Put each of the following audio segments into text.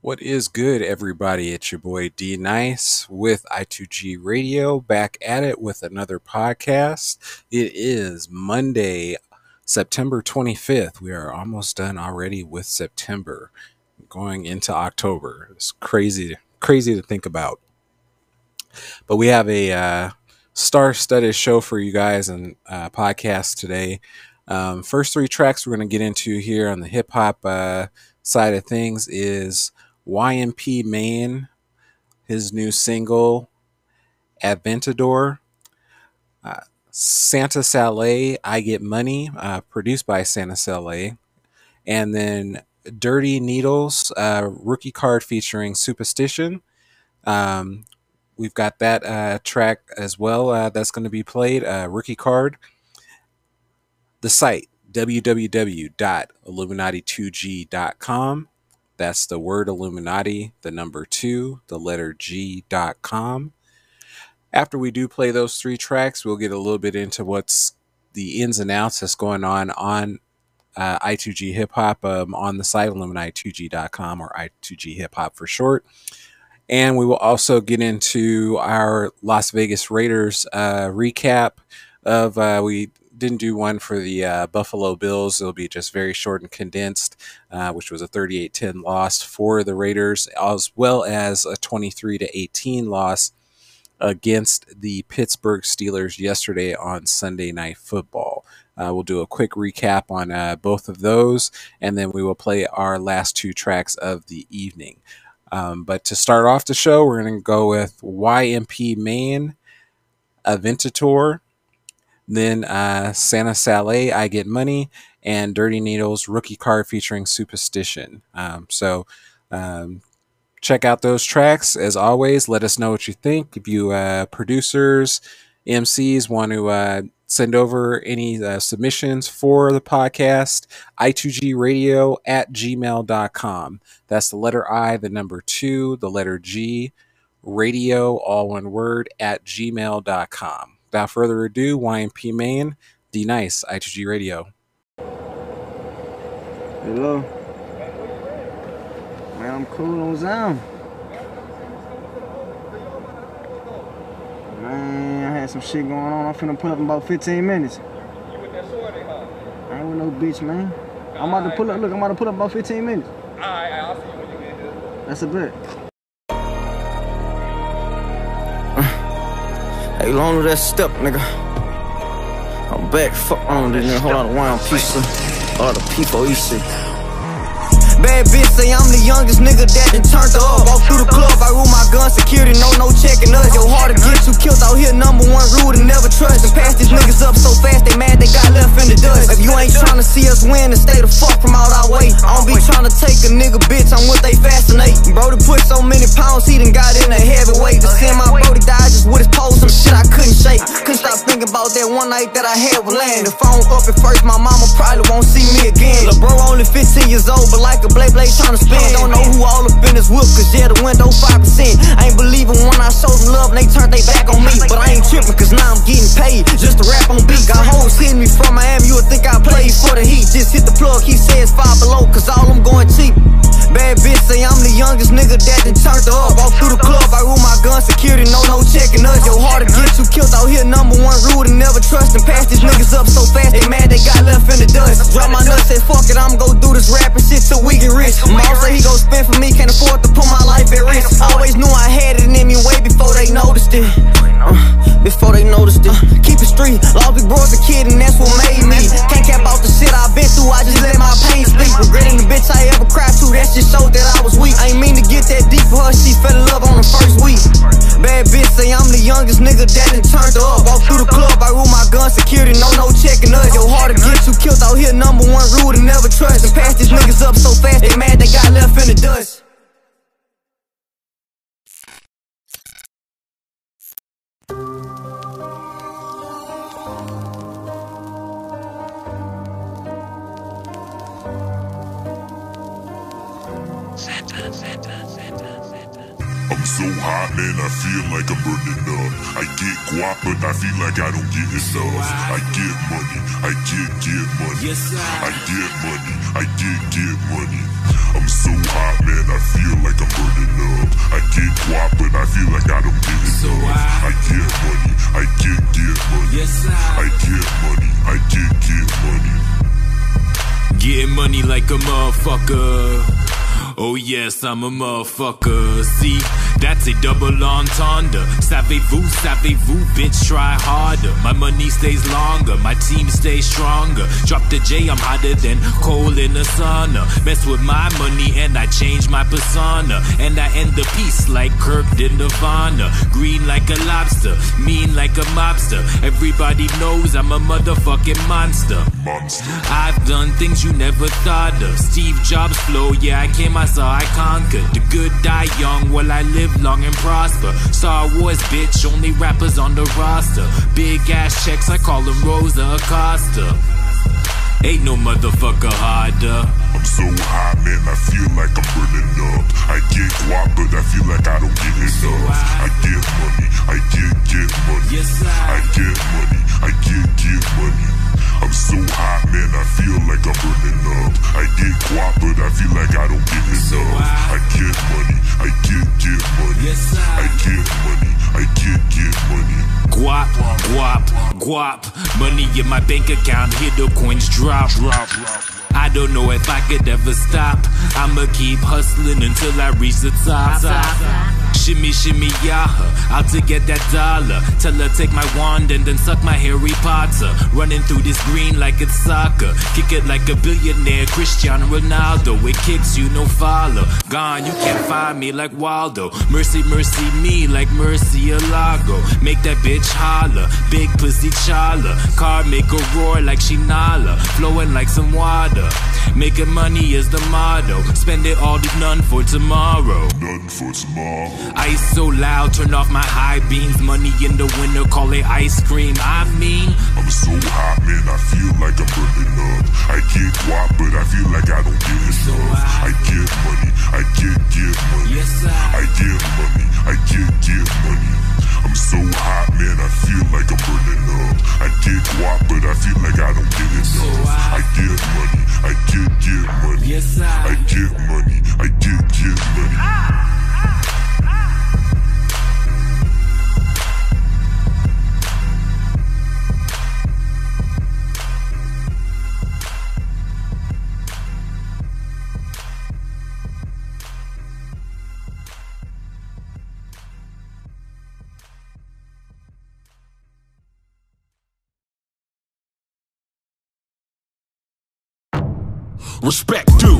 What is good, everybody? It's your boy D Nice with I2G Radio back at it with another podcast. It is Monday, September 25th. We are almost done already with September, going into October. It's crazy, crazy to think about. But we have a uh, star-studded show for you guys and uh, podcast today. Um, first three tracks we're going to get into here on the hip hop uh, side of things is YNP Maine, his new single, Aventador. Uh, Santa Saleh, I Get Money, uh, produced by Santa Saleh. And then Dirty Needles, uh, rookie card featuring Superstition. Um, we've got that uh, track as well uh, that's going to be played, uh, rookie card. The site, www.illuminati2g.com. That's the word Illuminati, the number two, the letter G dot com. After we do play those three tracks, we'll get a little bit into what's the ins and outs that's going on on uh, I2G Hip Hop um, on the site, Illuminati2g.com or I2G Hip Hop for short. And we will also get into our Las Vegas Raiders uh, recap of uh, we didn't do one for the uh, Buffalo Bills. It'll be just very short and condensed, uh, which was a 38 10 loss for the Raiders, as well as a 23 18 loss against the Pittsburgh Steelers yesterday on Sunday Night Football. Uh, we'll do a quick recap on uh, both of those, and then we will play our last two tracks of the evening. Um, but to start off the show, we're going to go with YNP Maine Aventador then uh, Santa Saleh, I Get Money, and Dirty Needles rookie card featuring Superstition. Um, so um, check out those tracks. As always, let us know what you think. If you uh, producers, MCs want to uh, send over any uh, submissions for the podcast, i2gradio at gmail.com. That's the letter I, the number two, the letter G, radio, all one word, at gmail.com. Without further ado, YNP Maine, D Nice, I2G Radio. Hello. Man, I'm cool on Zoom. Man, I had some shit going on. I'm finna pull up in about 15 minutes. I ain't with no bitch, man. I'm about to pull up. Look, I'm about to pull up about 15 minutes. Alright, I'll see you when you get here. That's a bet. Hey, to that step, nigga. I'm back, fuck on this nigga. Hold on, one piece of all the people eat shit. Bad bitch say I'm the youngest nigga that done turned up. Walk through the club, I rule my gun, security, no, no checking us. Yo, hard to get you killed out here, number one rule to never trust. And pass these niggas up so fast, they mad they got left in the dust. If you ain't trying to see us win, then stay the fuck from out our way. I don't be trying to take a nigga bitch, I'm what they fascinate. Bro, to put so many pounds, he done got in a heavyweight. To send my bro to die just with his pole, some shit I couldn't shake. Couldn't stop thinking about that one night that I had with land. The phone up at first, my mama probably won't see me again. Years old, but like a blade blade trying to spin. Don't know who all up in this whip, cause yeah, the window 5%. I ain't believing when I showed them love and they turned they back on me. But I ain't tripping, cause now I'm getting paid just to rap on beat. Got hoes hitting me from Miami, you would think I played for the Heat. Just hit the plug, he says five below, cause all I'm going cheap. Bad bitch say I'm the youngest nigga that done turned up. Walk through the club, I rule my gun, security, no, no checking us. Yo, hard to get you killed out here, number one rule to never trust and pass these niggas up so fast, they mad they got left in the dust. Drop my nuts, say fuck it, I'm gon' do this rapping shit till we get rich. Mom say he gon' spend for me, can't afford to put my life at risk. Always knew I had it in me way before they noticed it. Uh, before they noticed it. Keep it street, big bro's a kid and that's what youngest nigga that done turned up. Walk through the club, I rule my gun, security, no, no checking us. Yo, hard to get you killed out here, number one rule to never trust. And pass these niggas up so fast, they mad they got left in the dust. Man, I feel like I'm burning up. I get guap, but I feel like I don't get enough. I get money, I get, get money. I get money, I get, get money. I'm so hot, man, I feel like I'm burning up. I get guap, but I feel like I don't get enough. I- I get money, I get, get money. Yes, I- I get money, I get, get money. Getting money like a motherfucker. Oh yes, I'm a motherfucker. See, that's a double entendre. Savez-vous, savez-vous, bitch, try harder. My money stays longer, my team stays stronger. Drop the J, I'm hotter than coal in the sauna. Mess with my money and I change my persona. And I end the piece like Kurt did Nirvana. Green like a lobster, mean like a mobster. Everybody knows I'm a motherfucking monster. Monster. I've done things you never thought of. Steve Jobs flow, yeah, I came, I saw, I conquered. The good die young, while I live long and prosper. Star Wars, bitch, only rappers on the roster. Big ass checks, I call them Rosa Acosta. Ain't no motherfucker harder. I'm so hot, man, I feel like I'm burning up. I get guap, but I feel like I don't get enough. I get money, I get, get money. Yes, I I. get money, I get, get money. I'm so hot, man, I feel like I'm burning up. I get guap, but I feel like I don't guap. Money in my bank account, hear the coins drop. Drop, I don't know if I could ever stop. I'ma keep hustling until I reach the top. Shimmy, shimmy, yaha, out to get that dollar. Tell her take my wand and then suck my Harry Potter. Running through this green like it's soccer. Kick it like a billionaire, Cristiano Ronaldo. It kicks you, no follow. Gone, you can't find me like Waldo. Mercy, mercy me like Mercy Alago. Make that bitch holler, big pussy chala. Car make a roar like Shinala. Flowing like some water. Making money is the motto. Spend it all, leave none for tomorrow. None for tomorrow. Ice so loud, turn off my high beams. Money in the winter, call it ice cream. I mean, I'm so hot, man, I feel like I'm burning up. I get guap, but I feel like I don't get enough. I get money, I get, get money. yes, I. I get money, I get, get money. I'm so hot, man, I feel like I'm burning up. I get guap, but I feel like I don't get enough. I get money, I get, get money. Yes, I I. get money, I get, get money. Ah, ah. Respect due.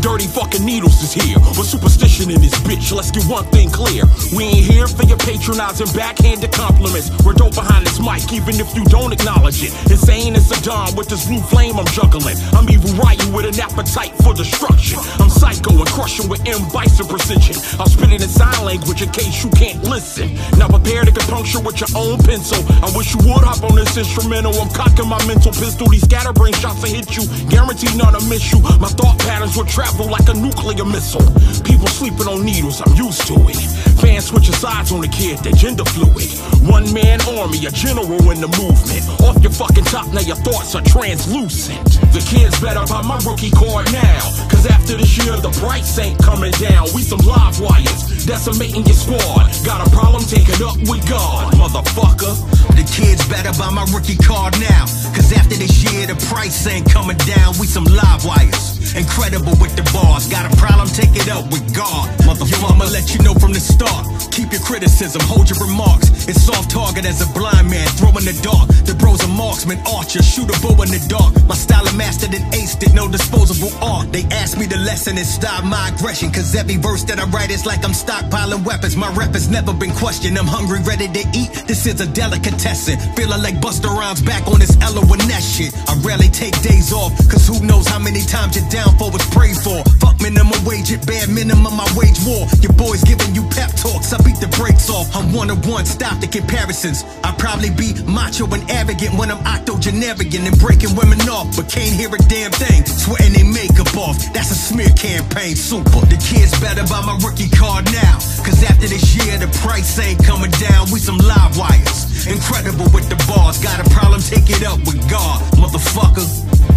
Dirty fucking needles is here. With superstition in this bitch, let's get one thing clear. We ain't here for your patronizing backhanded compliments. We're dope behind this mic, even if you don't acknowledge it. Insane as Saddam with this blue flame I'm juggling. I'm evil writing with an appetite for destruction. I'm psycho and crushing with M bison precision. I'll spit it in sign language in case you can't listen. Now prepare to puncture with your own pencil. I wish you would hop on this instrumental. I'm cocking my mental pistol. These scatterbrain shots will hit you. Guaranteed none to miss you. My thought patterns will travel like a nuclear missile. People sleeping on needles, I'm used to it. Fans switching sides on the kid, they're gender fluid. One man army, a general in the movement. Off your fucking top, now your thoughts are translucent. The kids better buy my rookie card now. Cause after this year, the price ain't coming down. We some live wires, decimating your squad. Got a problem, take it up with God, motherfucker. The kids better buy my rookie card now. Cause after this year, the price ain't coming down. We some live wires. Incredible with the bars. Got a problem, take it up with God. Motherfucker, I'ma let you know from the start. Keep your criticism, hold your remarks. It's soft target as a blind man, throw in the dark. The bros a marksman, archer, shoot a bow in the dark. My style of mastered and aced it, no disposable art. They asked me the lesson and stop my aggression. Cause every verse that I write is like I'm stockpiling weapons. My rep has never been questioned. I'm hungry, ready to eat. This is a delicatessen. Feeling like Busta Rhymes back on this Ella Winnet shit. I rarely take days off, cause who knows how many times your downfall was prayed for. Fuck minimum wage, it bare minimum, I wage war. Your boys giving you pep talks, I beat the brakes off. I'm one on one, stop the comparisons. I probably be macho and arrogant when I'm octogenarian and breaking women off, but can't hear a damn thing. Sweating they makeup off, that's a smear campaign, super. The kids better buy my rookie card now, cause after this year, the price ain't coming down. We some live wires, incredible with the bars. Got a problem, take it up with God, motherfucker.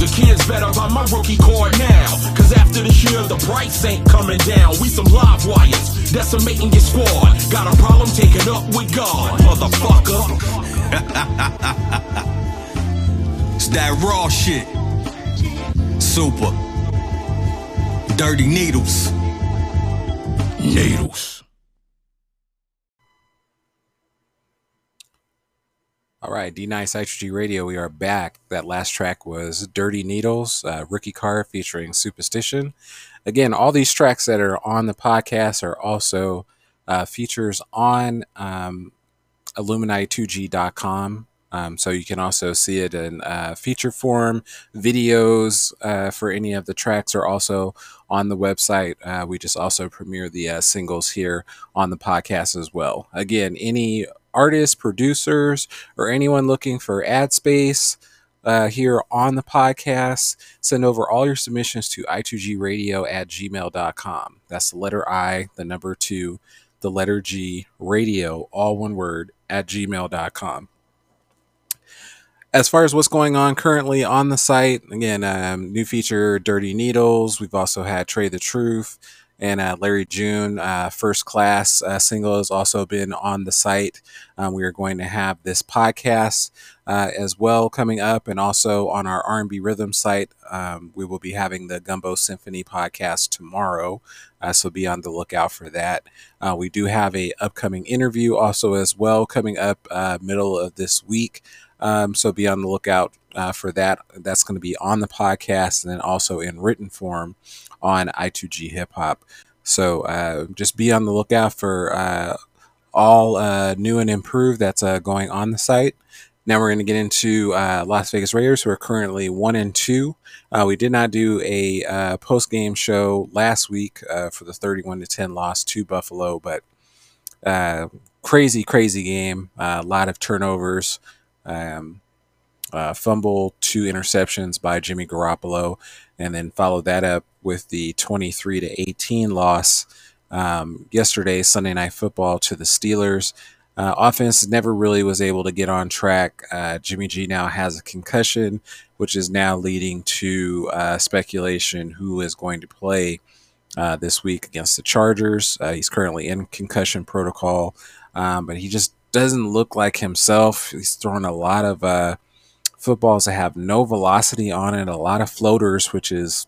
The kids better buy my rookie card now. Cause after this year, the price ain't coming down. We some live wires, decimating your squad. Got a problem, take it up with God, motherfucker. it's that raw shit. Super. Dirty needles. Needles. All right, D Nice I2G Radio, we are back. That last track was Dirty Needles, uh, Rookie Car featuring Superstition. Again, all these tracks that are on the podcast are also uh, features on um, Illuminati2G.com. Um, so you can also see it in uh, feature form. Videos uh, for any of the tracks are also on the website. Uh, we just also premiere the uh, singles here on the podcast as well. Again, any artists, producers, or anyone looking for ad space uh, here on the podcast, send over all your submissions to i2gradio at gmail.com. That's the letter I, the number two, the letter G, radio, all one word, at gmail.com. As far as what's going on currently on the site, again, um, new feature Dirty Needles. We've also had Trae Tha Truth and uh, Larry June uh, First Class uh, single has also been on the site. Um, we are going to have this podcast uh, as well coming up, and also on our R&B Rhythm site, um, we will be having the Gumbo Symphony podcast tomorrow. Uh, so be on the lookout for that. Uh, we do have a upcoming interview also as well coming up middle of this week. Um, so be on the lookout uh, for that. That's going to be on the podcast and then also in written form on I2G Hip Hop. So uh, just be on the lookout for uh, all uh, new and improved that's uh, going on the site. Now we're going to get into uh, Las Vegas Raiders, who are currently one and two. we did not do a post game show last week for the 31 to 10 loss to Buffalo, but crazy, crazy game. A lot of turnovers. Um, uh, fumble, two interceptions by Jimmy Garoppolo, and then followed that up with the 23 to 18 loss um, yesterday, Sunday Night Football, to the Steelers. Uh, offense never really was able to get on track. Uh, Jimmy G now has a concussion, which is now leading to uh, speculation who is going to play uh, this week against the Chargers. Uh, he's currently in concussion protocol, um, but he just doesn't look like himself. He's throwing a lot of uh, footballs that have no velocity on it, a lot of floaters, which is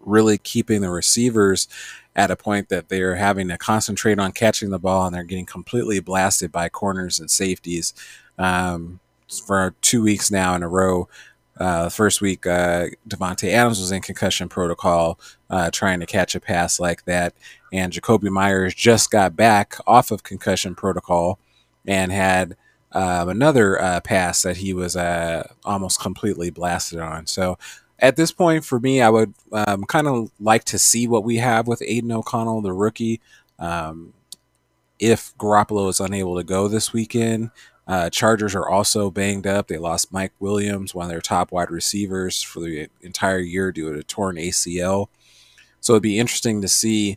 really keeping the receivers at a point that they're having to concentrate on catching the ball and they're getting completely blasted by corners and safeties um, for two weeks now in a row. Uh, first week, uh, Davante Adams was in concussion protocol, uh, trying to catch a pass like that, and Jakobi Meyers just got back off of concussion protocol and had uh, another uh, pass that he was uh, almost completely blasted on. So at this point, for me, I would um, kind of like to see what we have with Aidan O'Connell, the rookie. Um, if Garoppolo is unable to go this weekend, uh, Chargers are also banged up. They lost Mike Williams, one of their top wide receivers, for the entire year due to a torn ACL. So it'd be interesting to see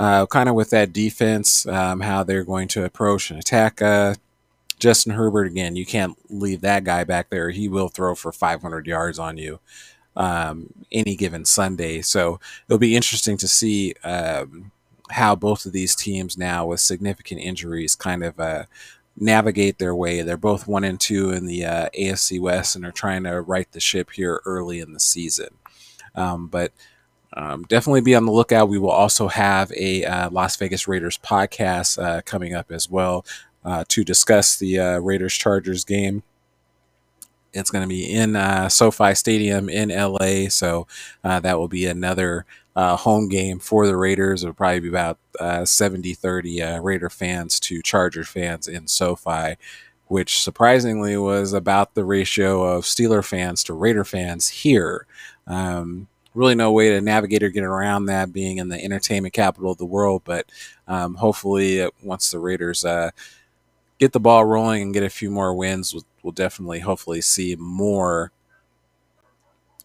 uh, kind of with that defense, um, how they're going to approach and attack uh, Justin Herbert. Again, you can't leave that guy back there. He will throw for 500 yards on you um, any given Sunday. So it'll be interesting to see um, how both of these teams now, with significant injuries, kind of uh, navigate their way. They're both one and two in the uh, AFC West and are trying to right the ship here early in the season. Um, but um, definitely be on the lookout. We will also have a uh, Las Vegas Raiders podcast uh, coming up as well uh, to discuss the uh, Raiders Chargers game. It's going to be in uh, SoFi Stadium in LA, so uh, that will be another home game for the Raiders. It'll probably be about 70 30 Raider fans to Charger fans in SoFi which surprisingly was about the ratio of Steeler fans to Raider fans here. Um, really no way to navigate or get around that being in the entertainment capital of the world. But um, hopefully, uh, once the Raiders uh, get the ball rolling and get a few more wins, we'll, we'll, definitely, hopefully, see more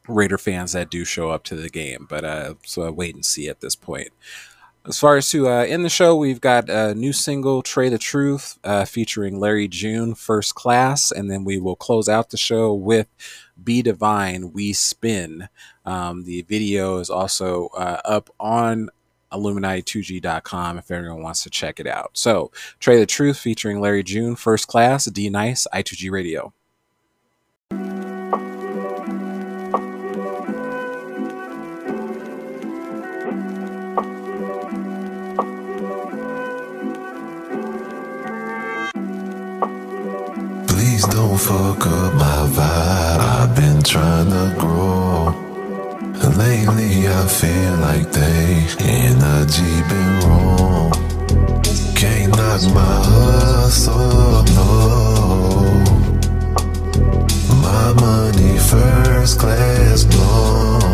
Raider fans that do show up to the game. But uh, so wait and see at this point. As far as to uh, end the show, we've got a new single, Trae Tha Truth, uh, featuring Larry June, First Class. And then we will close out the show with B. Divine, We Spin. Um, the video is also uh, up on Illuminati2G.com if anyone wants to check it out. So, Trae Tha Truth featuring Larry June, First Class, D Nice, I2G Radio. Don't fuck up my vibe. I've been trying to grow. Lately I feel like they energy been wrong. Can't knock my hustle, no. My money first class blown.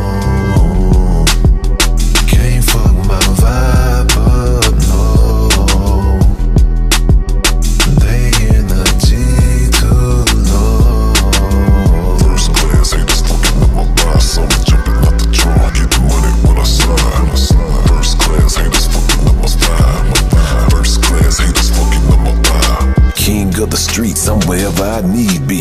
Streets, I'm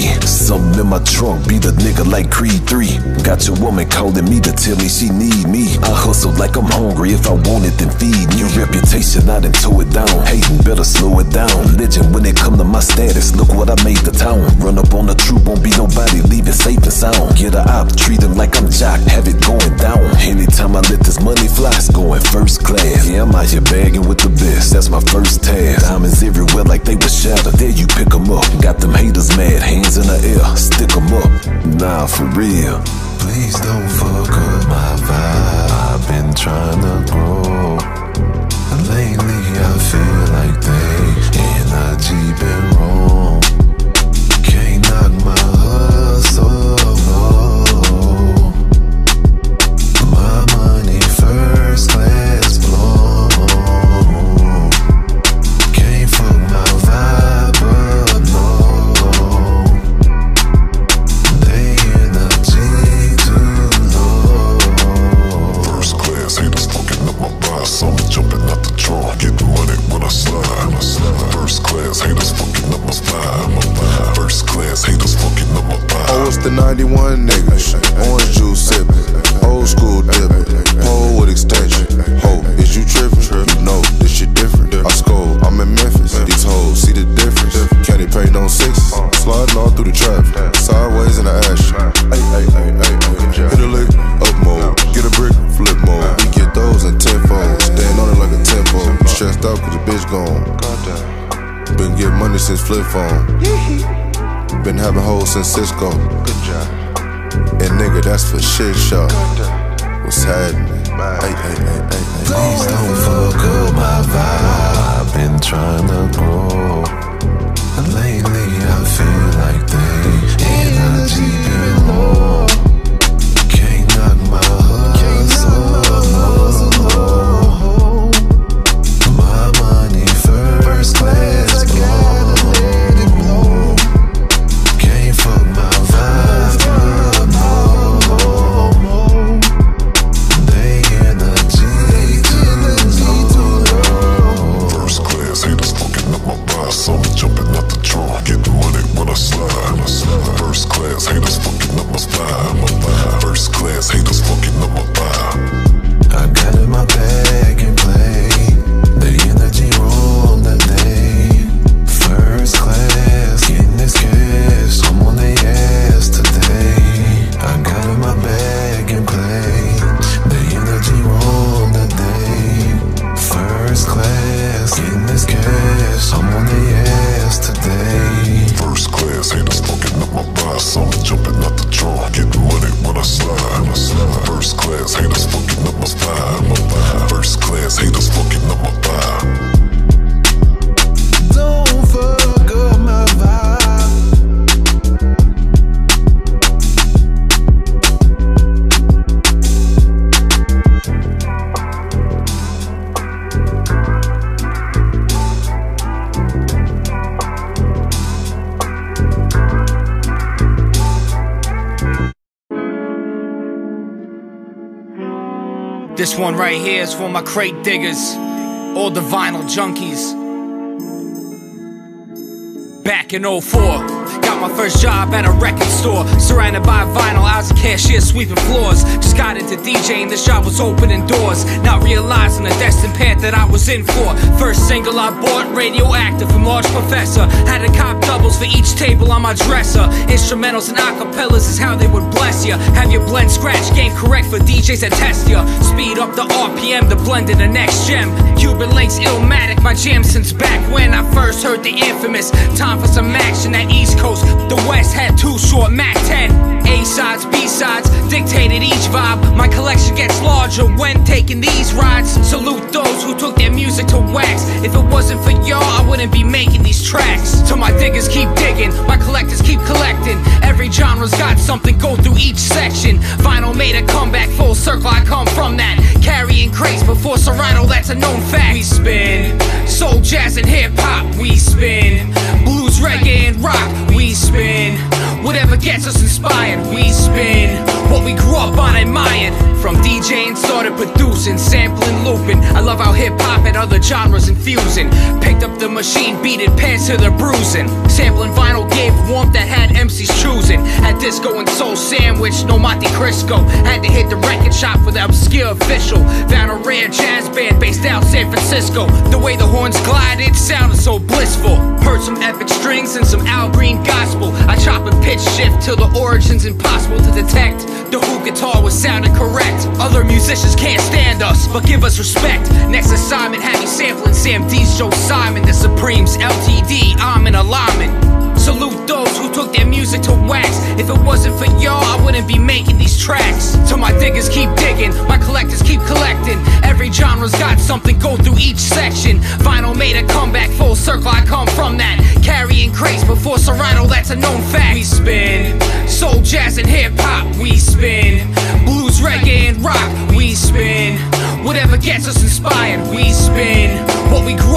Something in my trunk, be the nigga like Creed 3. Got your woman calling me to tell me she need me. I hustle like I'm hungry, if I want it, then feed me. Your reputation, I done tore it down. Hating, better slow it down. Legend when it come to my status, look what I made the town. Run up on the troop, won't be nobody, leave it safe and sound. Get a op, treat him like I'm Jock, have it going down. Anytime I let this money fly, it's going first class. Yeah, I'm out here bagging with the best, that's my first task. Diamonds everywhere like they were shattered, there you pick 'em up. Got them haters mad, hands in the air, stick 'em up. Nah, for real. Please don't fuck up it's the 91 niggas. Orange juice sipping. Old school dipping. Pole with extension. Ho, is you tripping? You know, this shit different. I scold, I'm in Memphis. These hoes see the difference. Candy paint on sixes. Sliding all through the traffic. Sideways in the ash. Ay, ay, ay, ay. Hit a lick, up mode. Get a brick, flip mode. We get those in tenfold. Stand on it like a tempo. Stressed out cause the bitch gone. Been getting money since flip phone. Been having hoes since Cisco. Good job. And nigga, that's for shit show. What's happening? Hey, hey, hey, hey, hey. Please don't fuck up my vibe. I've been trying to grow. Lately I feel like they energy This one right here is for my crate diggers, all the vinyl junkies. Back in 04. Got my first job at a record store. Surrounded by vinyl, I was a cashier sweeping floors. Just got into DJing, this job was opening doors. Not realizing the destined path that I was in for. First single I bought, radioactive from Large Professor. Had to cop doubles for each table on my dresser. Instrumentals and acapellas is how they would bless you. Have your blend scratch game correct for DJs that test you. Speed up the RPM to blend in the next gem. Cuban links, Illmatic, my jam since back when I first heard the infamous. Time for some action at East Coast. The West had Too Short Mac 10. A sides, B sides, dictated each vibe. My collection gets larger when taking these rides. Salute those who took their music to wax. If it wasn't for y'all, I wouldn't be making these tracks. So my diggers keep digging, my collectors keep collecting. Every genre's got something, go through each section. Vinyl made a comeback, full circle, I come from that. Carrying craze before Serato, that's a known fact. We spin soul, jazz, and hip hop. We spin blues, reggae, and rock. We spin gets us inspired. We spin what we grew up on admired. From DJing, started producing, sampling, looping. I love how hip hop and other genres infusing. Picked up the machine, beat it, pants to the bruising. Sampling vinyl gave warmth that had MCs choosing. Had disco and soul sandwich, no Monte Cristo. Had to hit the record shop for the obscure official. Found a rare jazz band based out San Francisco. The way the horns glided sounded so blissful. Heard some epic strings and some Al Green gospel. I chop and pitch shift till the origins impossible to detect. The who guitar was sounding correct. Other musicians can't stand us, but give us respect. Next assignment, have you sampling Sam Dees Joe Simon, the Supremes, LTD, I'm an alignment. Salute those who took their music to wax. If it wasn't for y'all, I wouldn't be making these tracks. So my diggers keep digging, my collectors keep collecting. Genre's got something, go through each section. Vinyl made a comeback, full circle, I come from that. Carrying craze before Serato, that's a known fact. We spin soul, jazz, and hip hop. We spin blues, reggae, and rock. We spin whatever gets us inspired. We spin what we grew